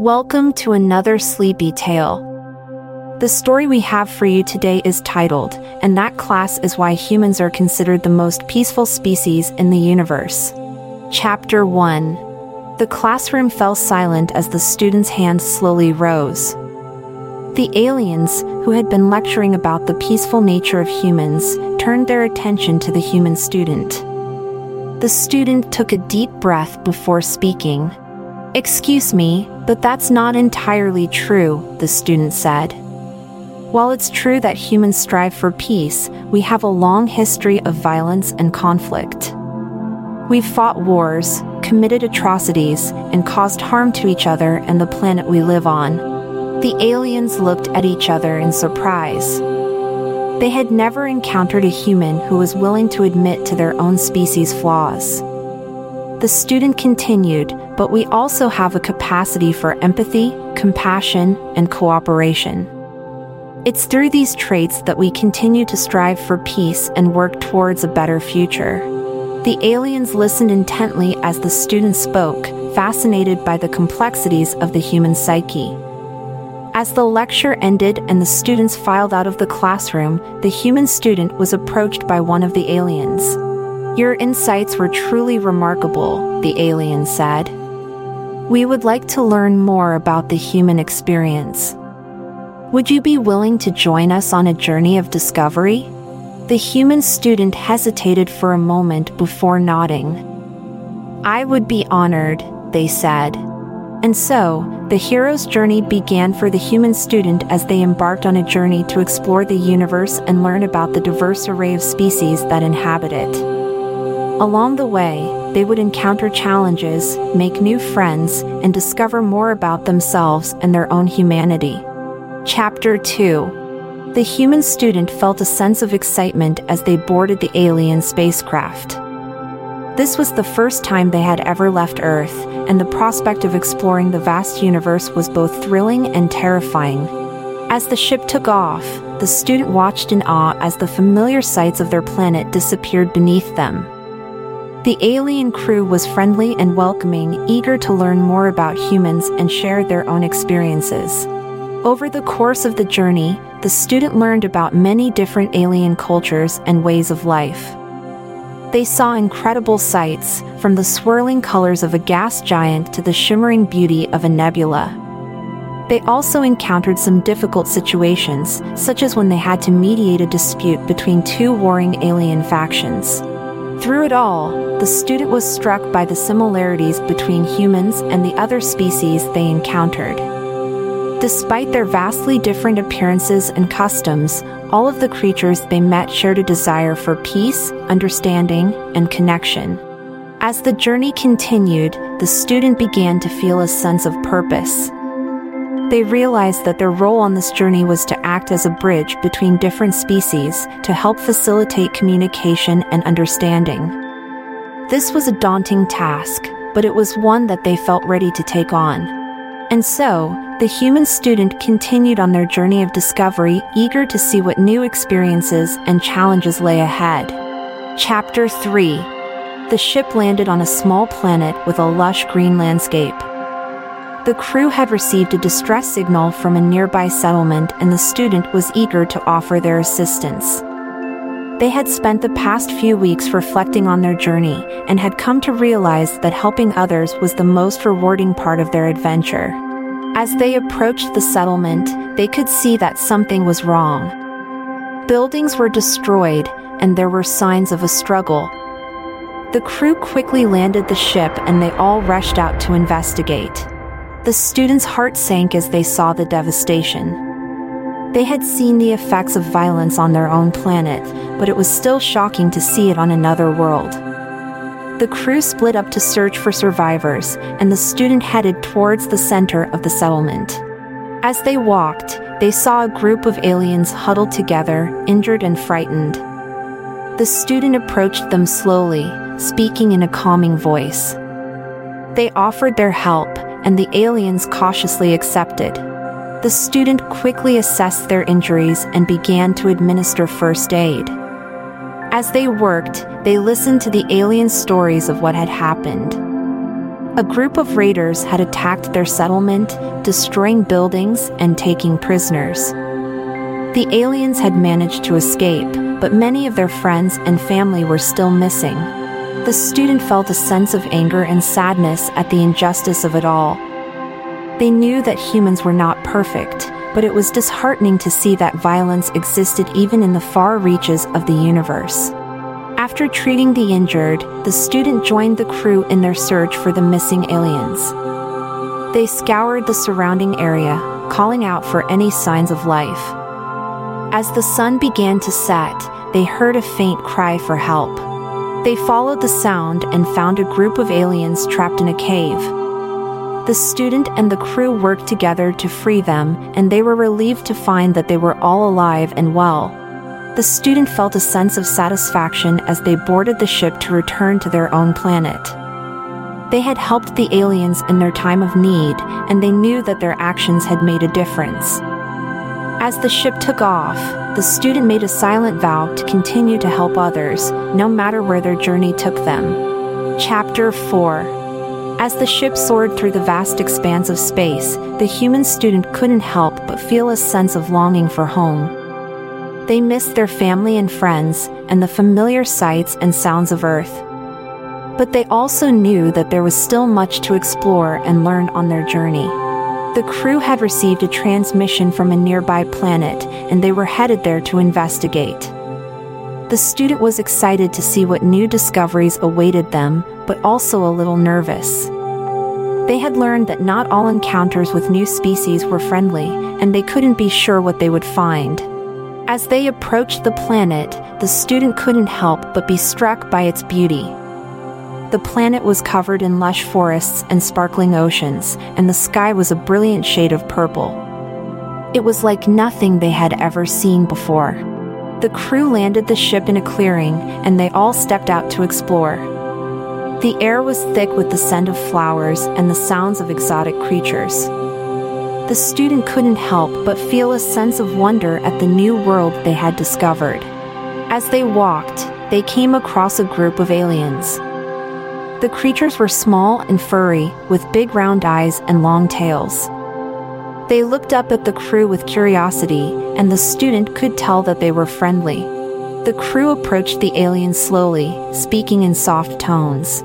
Welcome to another sleepy tale. The story we have for you today is titled, and that class is why humans are considered the most peaceful species in the universe. Chapter 1 The classroom fell silent as the students' hands slowly rose. The aliens, who had been lecturing about the peaceful nature of humans, turned their attention to the human student. The student took a deep breath before speaking. Excuse me, but that's not entirely true, the student said. While it's true that humans strive for peace, we have a long history of violence and conflict. We've fought wars, committed atrocities, and caused harm to each other and the planet we live on. The aliens looked at each other in surprise. They had never encountered a human who was willing to admit to their own species' flaws. The student continued, but we also have a capacity for empathy, compassion, and cooperation. It's through these traits that we continue to strive for peace and work towards a better future. The aliens listened intently as the student spoke, fascinated by the complexities of the human psyche. As the lecture ended and the students filed out of the classroom, the human student was approached by one of the aliens. Your insights were truly remarkable, the alien said. We would like to learn more about the human experience. Would you be willing to join us on a journey of discovery? The human student hesitated for a moment before nodding. I would be honored, they said. And so, the hero's journey began for the human student as they embarked on a journey to explore the universe and learn about the diverse array of species that inhabit it. Along the way, they would encounter challenges, make new friends, and discover more about themselves and their own humanity. Chapter 2 The human student felt a sense of excitement as they boarded the alien spacecraft. This was the first time they had ever left Earth, and the prospect of exploring the vast universe was both thrilling and terrifying. As the ship took off, the student watched in awe as the familiar sights of their planet disappeared beneath them. The alien crew was friendly and welcoming, eager to learn more about humans and share their own experiences. Over the course of the journey, the student learned about many different alien cultures and ways of life. They saw incredible sights, from the swirling colors of a gas giant to the shimmering beauty of a nebula. They also encountered some difficult situations, such as when they had to mediate a dispute between two warring alien factions. Through it all, the student was struck by the similarities between humans and the other species they encountered. Despite their vastly different appearances and customs, all of the creatures they met shared a desire for peace, understanding, and connection. As the journey continued, the student began to feel a sense of purpose. They realized that their role on this journey was to act as a bridge between different species to help facilitate communication and understanding. This was a daunting task, but it was one that they felt ready to take on. And so, the human student continued on their journey of discovery, eager to see what new experiences and challenges lay ahead. Chapter 3 The ship landed on a small planet with a lush green landscape. The crew had received a distress signal from a nearby settlement, and the student was eager to offer their assistance. They had spent the past few weeks reflecting on their journey and had come to realize that helping others was the most rewarding part of their adventure. As they approached the settlement, they could see that something was wrong. Buildings were destroyed, and there were signs of a struggle. The crew quickly landed the ship and they all rushed out to investigate. The students' hearts sank as they saw the devastation. They had seen the effects of violence on their own planet, but it was still shocking to see it on another world. The crew split up to search for survivors, and the student headed towards the center of the settlement. As they walked, they saw a group of aliens huddled together, injured and frightened. The student approached them slowly, speaking in a calming voice. They offered their help, and the aliens cautiously accepted. The student quickly assessed their injuries and began to administer first aid. As they worked, they listened to the alien stories of what had happened. A group of raiders had attacked their settlement, destroying buildings and taking prisoners. The aliens had managed to escape, but many of their friends and family were still missing. The student felt a sense of anger and sadness at the injustice of it all. They knew that humans were not perfect, but it was disheartening to see that violence existed even in the far reaches of the universe. After treating the injured, the student joined the crew in their search for the missing aliens. They scoured the surrounding area, calling out for any signs of life. As the sun began to set, they heard a faint cry for help. They followed the sound and found a group of aliens trapped in a cave. The student and the crew worked together to free them, and they were relieved to find that they were all alive and well the student felt a sense of satisfaction as they boarded the ship to return to their own planet. They had helped the aliens in their time of need, and they knew that their actions had made a difference. As the ship took off, the student made a silent vow to continue to help others, no matter where their journey took them. Chapter 4 As the ship soared through the vast expanse of space, the human student couldn't help but feel a sense of longing for home. They missed their family and friends and the familiar sights and sounds of Earth. But they also knew that there was still much to explore and learn on their journey. The crew had received a transmission from a nearby planet, and they were headed there to investigate. The student was excited to see what new discoveries awaited them, but also a little nervous. They had learned that not all encounters with new species were friendly, and they couldn't be sure what they would find. As they approached the planet, the student couldn't help but be struck by its beauty. The planet was covered in lush forests and sparkling oceans, and the sky was a brilliant shade of purple. It was like nothing they had ever seen before. The crew landed the ship in a clearing, and they all stepped out to explore. The air was thick with the scent of flowers and the sounds of exotic creatures the student couldn't help but feel a sense of wonder at the new world they had discovered. As they walked, they came across a group of aliens. The creatures were small and furry, with big round eyes and long tails. They looked up at the crew with curiosity, and the student could tell that they were friendly. The crew approached the aliens slowly, speaking in soft tones.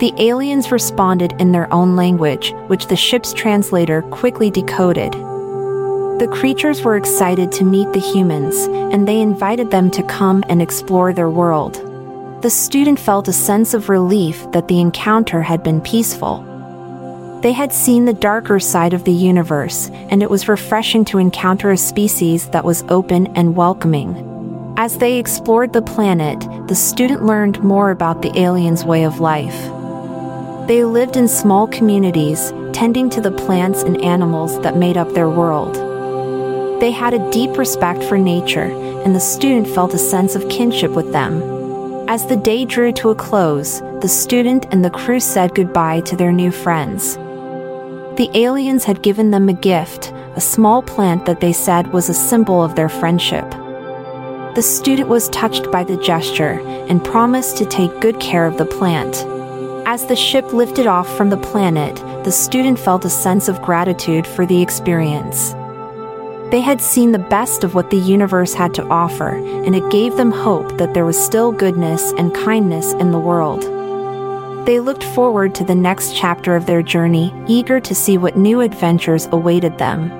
The aliens responded in their own language, which the ship's translator quickly decoded. The creatures were excited to meet the humans, and they invited them to come and explore their world. The student felt a sense of relief that the encounter had been peaceful. They had seen the darker side of the universe, and it was refreshing to encounter a species that was open and welcoming. As they explored the planet, the student learned more about the aliens' way of life. They lived in small communities, tending to the plants and animals that made up their world. They had a deep respect for nature, and the student felt a sense of kinship with them. As the day drew to a close, the student and the crew said goodbye to their new friends. The aliens had given them a gift, a small plant that they said was a symbol of their friendship. The student was touched by the gesture and promised to take good care of the plant. As the ship lifted off from the planet, the student felt a sense of gratitude for the experience. They had seen the best of what the universe had to offer, and it gave them hope that there was still goodness and kindness in the world. They looked forward to the next chapter of their journey, eager to see what new adventures awaited them.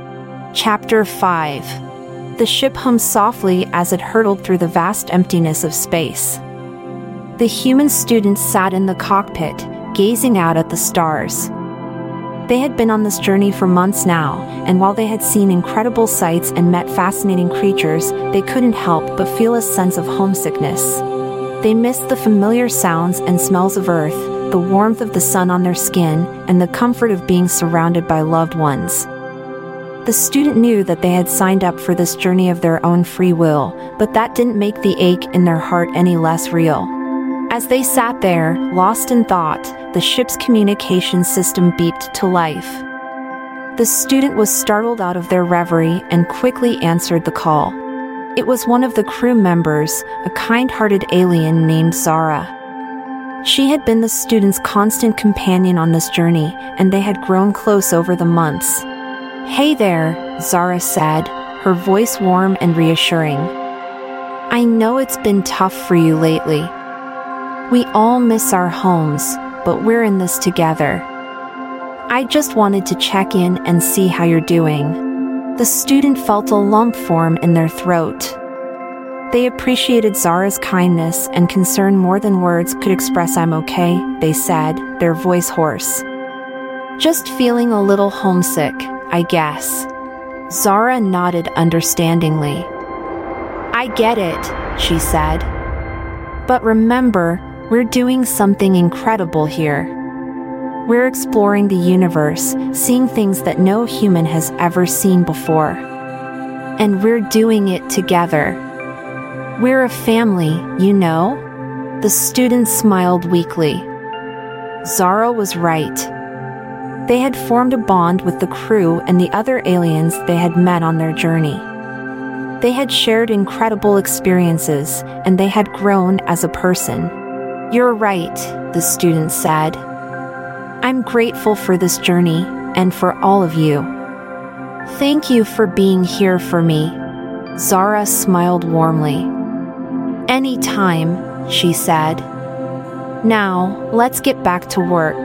Chapter 5 The ship hummed softly as it hurtled through the vast emptiness of space. The human students sat in the cockpit, gazing out at the stars. They had been on this journey for months now, and while they had seen incredible sights and met fascinating creatures, they couldn't help but feel a sense of homesickness. They missed the familiar sounds and smells of Earth, the warmth of the sun on their skin, and the comfort of being surrounded by loved ones. The student knew that they had signed up for this journey of their own free will, but that didn't make the ache in their heart any less real. As they sat there, lost in thought, the ship's communication system beeped to life. The student was startled out of their reverie and quickly answered the call. It was one of the crew members, a kind hearted alien named Zara. She had been the student's constant companion on this journey, and they had grown close over the months. Hey there, Zara said, her voice warm and reassuring. I know it's been tough for you lately. We all miss our homes, but we're in this together. I just wanted to check in and see how you're doing. The student felt a lump form in their throat. They appreciated Zara's kindness and concern more than words could express I'm okay, they said, their voice hoarse. Just feeling a little homesick, I guess. Zara nodded understandingly. I get it, she said. But remember, we're doing something incredible here. We're exploring the universe, seeing things that no human has ever seen before. And we're doing it together. We're a family, you know? The student smiled weakly. Zara was right. They had formed a bond with the crew and the other aliens they had met on their journey. They had shared incredible experiences, and they had grown as a person. You're right, the student said. I'm grateful for this journey and for all of you. Thank you for being here for me. Zara smiled warmly. Any time, she said. Now, let's get back to work.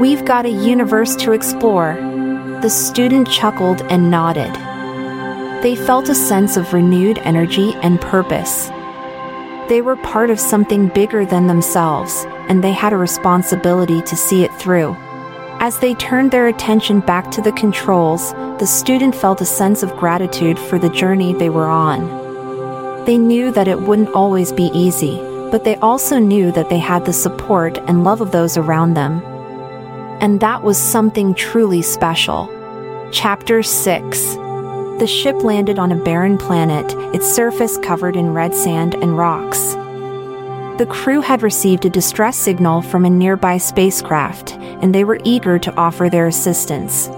We've got a universe to explore. The student chuckled and nodded. They felt a sense of renewed energy and purpose. They were part of something bigger than themselves, and they had a responsibility to see it through. As they turned their attention back to the controls, the student felt a sense of gratitude for the journey they were on. They knew that it wouldn't always be easy, but they also knew that they had the support and love of those around them. And that was something truly special. Chapter 6 The ship landed on a barren planet, its surface covered in red sand and rocks. The crew had received a distress signal from a nearby spacecraft, and they were eager to offer their assistance.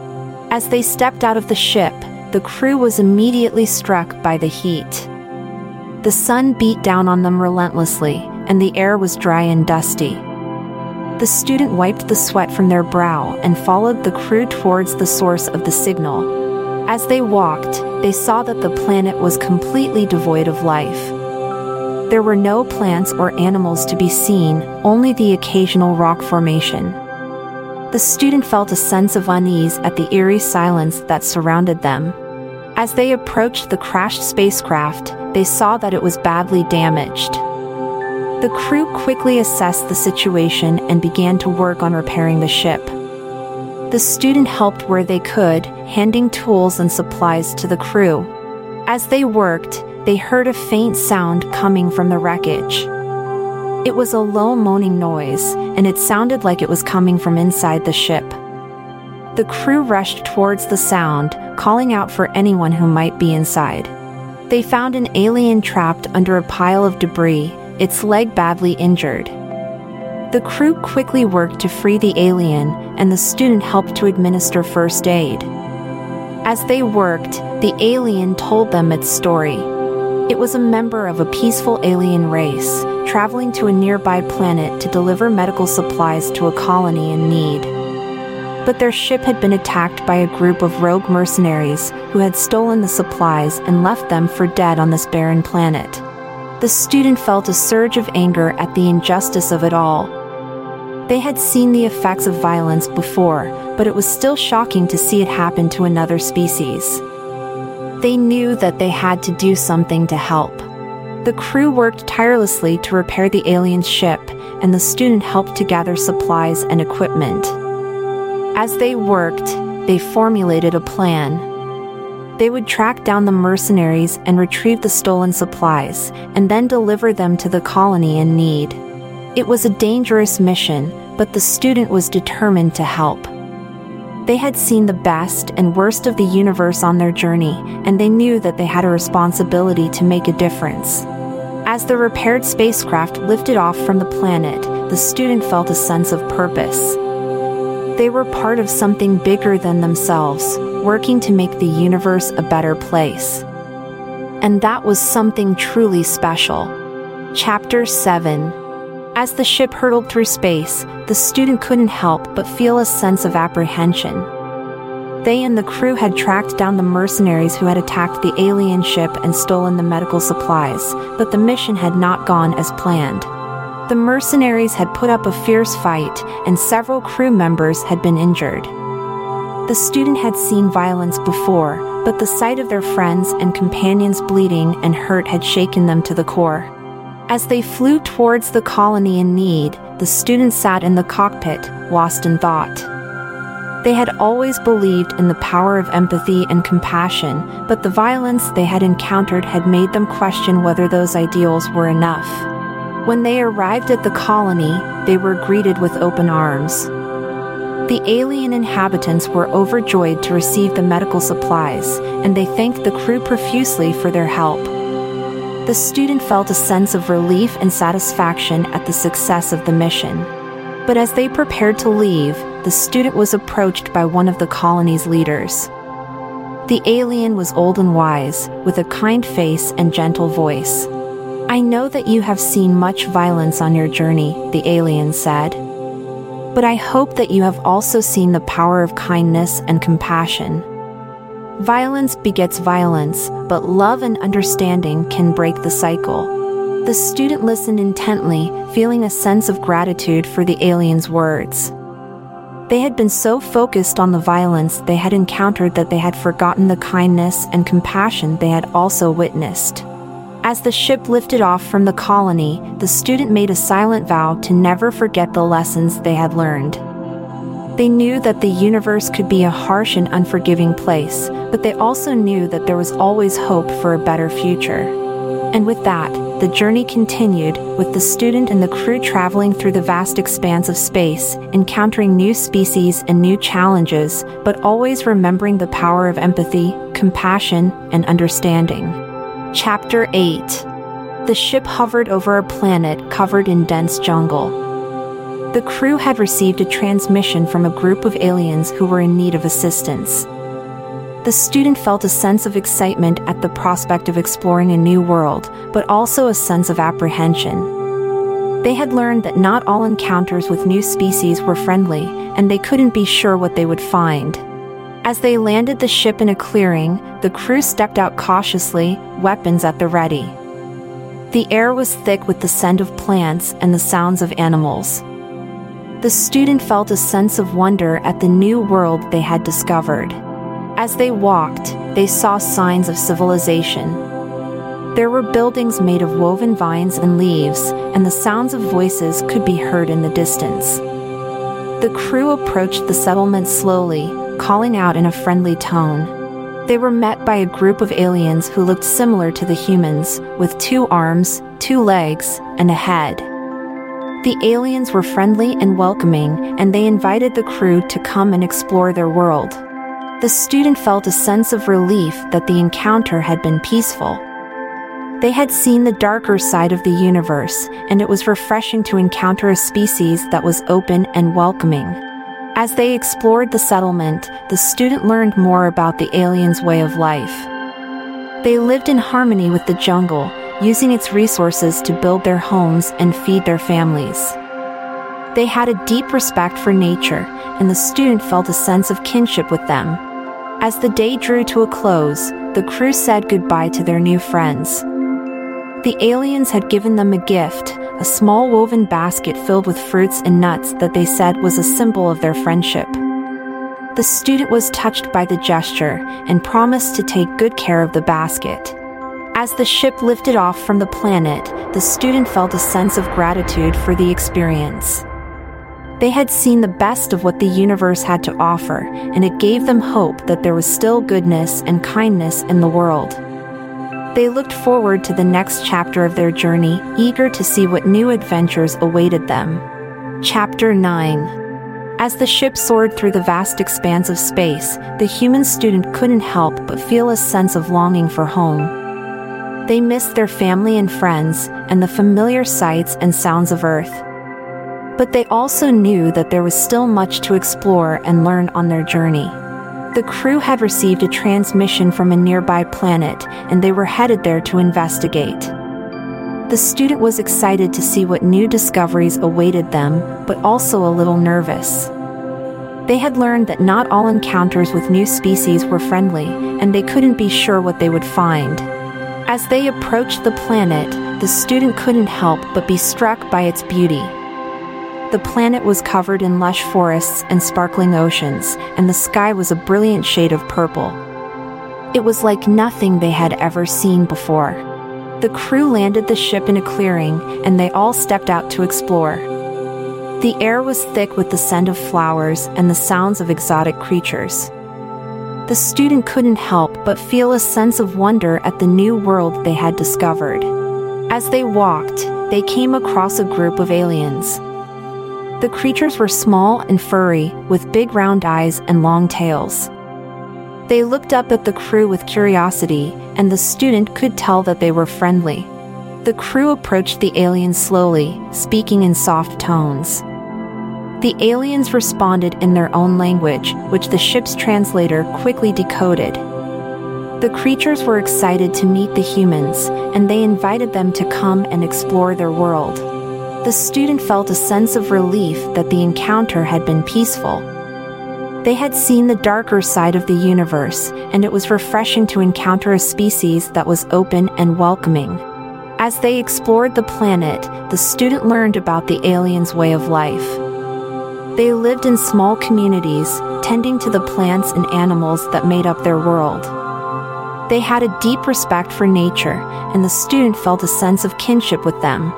As they stepped out of the ship, the crew was immediately struck by the heat. The sun beat down on them relentlessly, and the air was dry and dusty. The student wiped the sweat from their brow and followed the crew towards the source of the signal. As they walked, they saw that the planet was completely devoid of life. There were no plants or animals to be seen, only the occasional rock formation. The student felt a sense of unease at the eerie silence that surrounded them. As they approached the crashed spacecraft, they saw that it was badly damaged. The crew quickly assessed the situation and began to work on repairing the ship. The student helped where they could, handing tools and supplies to the crew. As they worked, they heard a faint sound coming from the wreckage. It was a low moaning noise, and it sounded like it was coming from inside the ship. The crew rushed towards the sound, calling out for anyone who might be inside. They found an alien trapped under a pile of debris, its leg badly injured. The crew quickly worked to free the alien, and the student helped to administer first aid. As they worked, the alien told them its story. It was a member of a peaceful alien race, traveling to a nearby planet to deliver medical supplies to a colony in need but their ship had been attacked by a group of rogue mercenaries who had stolen the supplies and left them for dead on this barren planet. The student felt a surge of anger at the injustice of it all. They had seen the effects of violence before, but it was still shocking to see it happen to another species. They knew that they had to do something to help. The crew worked tirelessly to repair the alien ship, and the student helped to gather supplies and equipment. As they worked, they formulated a plan. They would track down the mercenaries and retrieve the stolen supplies, and then deliver them to the colony in need. It was a dangerous mission, but the student was determined to help. They had seen the best and worst of the universe on their journey, and they knew that they had a responsibility to make a difference. As the repaired spacecraft lifted off from the planet, the student felt a sense of purpose. They were part of something bigger than themselves, working to make the universe a better place. And that was something truly special. Chapter 7 As the ship hurtled through space, the student couldn't help but feel a sense of apprehension. They and the crew had tracked down the mercenaries who had attacked the alien ship and stolen the medical supplies, but the mission had not gone as planned. The mercenaries had put up a fierce fight, and several crew members had been injured. The student had seen violence before, but the sight of their friends and companions bleeding and hurt had shaken them to the core. As they flew towards the colony in need, the students sat in the cockpit, lost in thought. They had always believed in the power of empathy and compassion, but the violence they had encountered had made them question whether those ideals were enough. When they arrived at the colony, they were greeted with open arms. The alien inhabitants were overjoyed to receive the medical supplies, and they thanked the crew profusely for their help. The student felt a sense of relief and satisfaction at the success of the mission. But as they prepared to leave, the student was approached by one of the colony's leaders. The alien was old and wise, with a kind face and gentle voice. I know that you have seen much violence on your journey, the alien said. But I hope that you have also seen the power of kindness and compassion. Violence begets violence, but love and understanding can break the cycle. The student listened intently, feeling a sense of gratitude for the alien's words. They had been so focused on the violence they had encountered that they had forgotten the kindness and compassion they had also witnessed. As the ship lifted off from the colony, the student made a silent vow to never forget the lessons they had learned. They knew that the universe could be a harsh and unforgiving place, but they also knew that there was always hope for a better future. And with that, the journey continued, with the student and the crew traveling through the vast expanse of space, encountering new species and new challenges, but always remembering the power of empathy, compassion, and understanding. Chapter 8 The ship hovered over a planet covered in dense jungle. The crew had received a transmission from a group of aliens who were in need of assistance. The student felt a sense of excitement at the prospect of exploring a new world, but also a sense of apprehension. They had learned that not all encounters with new species were friendly, and they couldn't be sure what they would find. As they landed the ship in a clearing, the crew stepped out cautiously, weapons at the ready. The air was thick with the scent of plants and the sounds of animals the student felt a sense of wonder at the new world they had discovered. As they walked, they saw signs of civilization. There were buildings made of woven vines and leaves, and the sounds of voices could be heard in the distance. The crew approached the settlement slowly, calling out in a friendly tone. They were met by a group of aliens who looked similar to the humans, with two arms, two legs, and a head. The aliens were friendly and welcoming, and they invited the crew to come and explore their world. The student felt a sense of relief that the encounter had been peaceful. They had seen the darker side of the universe, and it was refreshing to encounter a species that was open and welcoming. As they explored the settlement, the student learned more about the aliens' way of life. They lived in harmony with the jungle, using its resources to build their homes and feed their families. They had a deep respect for nature, and the student felt a sense of kinship with them. As the day drew to a close, the crew said goodbye to their new friends. The aliens had given them a gift, a small woven basket filled with fruits and nuts that they said was a symbol of their friendship. The student was touched by the gesture and promised to take good care of the basket. As the ship lifted off from the planet, the student felt a sense of gratitude for the experience. They had seen the best of what the universe had to offer, and it gave them hope that there was still goodness and kindness in the world. They looked forward to the next chapter of their journey, eager to see what new adventures awaited them. Chapter 9 As the ship soared through the vast expanse of space, the human student couldn't help but feel a sense of longing for home. They missed their family and friends and the familiar sights and sounds of Earth. But they also knew that there was still much to explore and learn on their journey. The crew had received a transmission from a nearby planet, and they were headed there to investigate. The student was excited to see what new discoveries awaited them, but also a little nervous. They had learned that not all encounters with new species were friendly, and they couldn't be sure what they would find. As they approached the planet, the student couldn't help but be struck by its beauty. The planet was covered in lush forests and sparkling oceans, and the sky was a brilliant shade of purple. It was like nothing they had ever seen before. The crew landed the ship in a clearing, and they all stepped out to explore. The air was thick with the scent of flowers and the sounds of exotic creatures. The student couldn't help but feel a sense of wonder at the new world they had discovered. As they walked, they came across a group of aliens. The creatures were small and furry, with big round eyes and long tails. They looked up at the crew with curiosity, and the student could tell that they were friendly. The crew approached the aliens slowly, speaking in soft tones. The aliens responded in their own language, which the ship's translator quickly decoded. The creatures were excited to meet the humans, and they invited them to come and explore their world. The student felt a sense of relief that the encounter had been peaceful. They had seen the darker side of the universe, and it was refreshing to encounter a species that was open and welcoming. As they explored the planet, the student learned about the aliens' way of life. They lived in small communities, tending to the plants and animals that made up their world. They had a deep respect for nature, and the student felt a sense of kinship with them.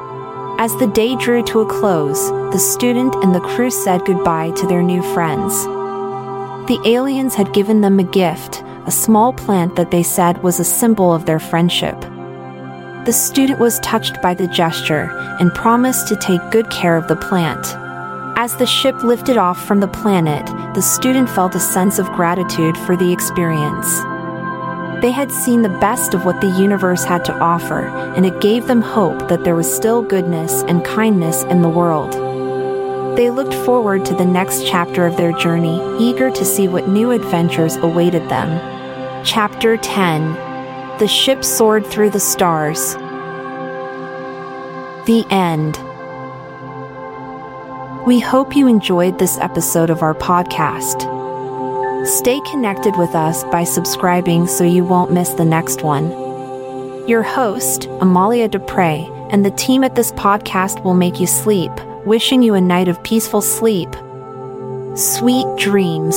As the day drew to a close, the student and the crew said goodbye to their new friends. The aliens had given them a gift, a small plant that they said was a symbol of their friendship. The student was touched by the gesture and promised to take good care of the plant. As the ship lifted off from the planet, the student felt a sense of gratitude for the experience. They had seen the best of what the universe had to offer, and it gave them hope that there was still goodness and kindness in the world. They looked forward to the next chapter of their journey, eager to see what new adventures awaited them. Chapter 10 The Ship Soared Through the Stars. The End. We hope you enjoyed this episode of our podcast. Stay connected with us by subscribing so you won't miss the next one. Your host, Amalia Dupre, and the team at this podcast will make you sleep wishing you a night of peaceful sleep. Sweet dreams.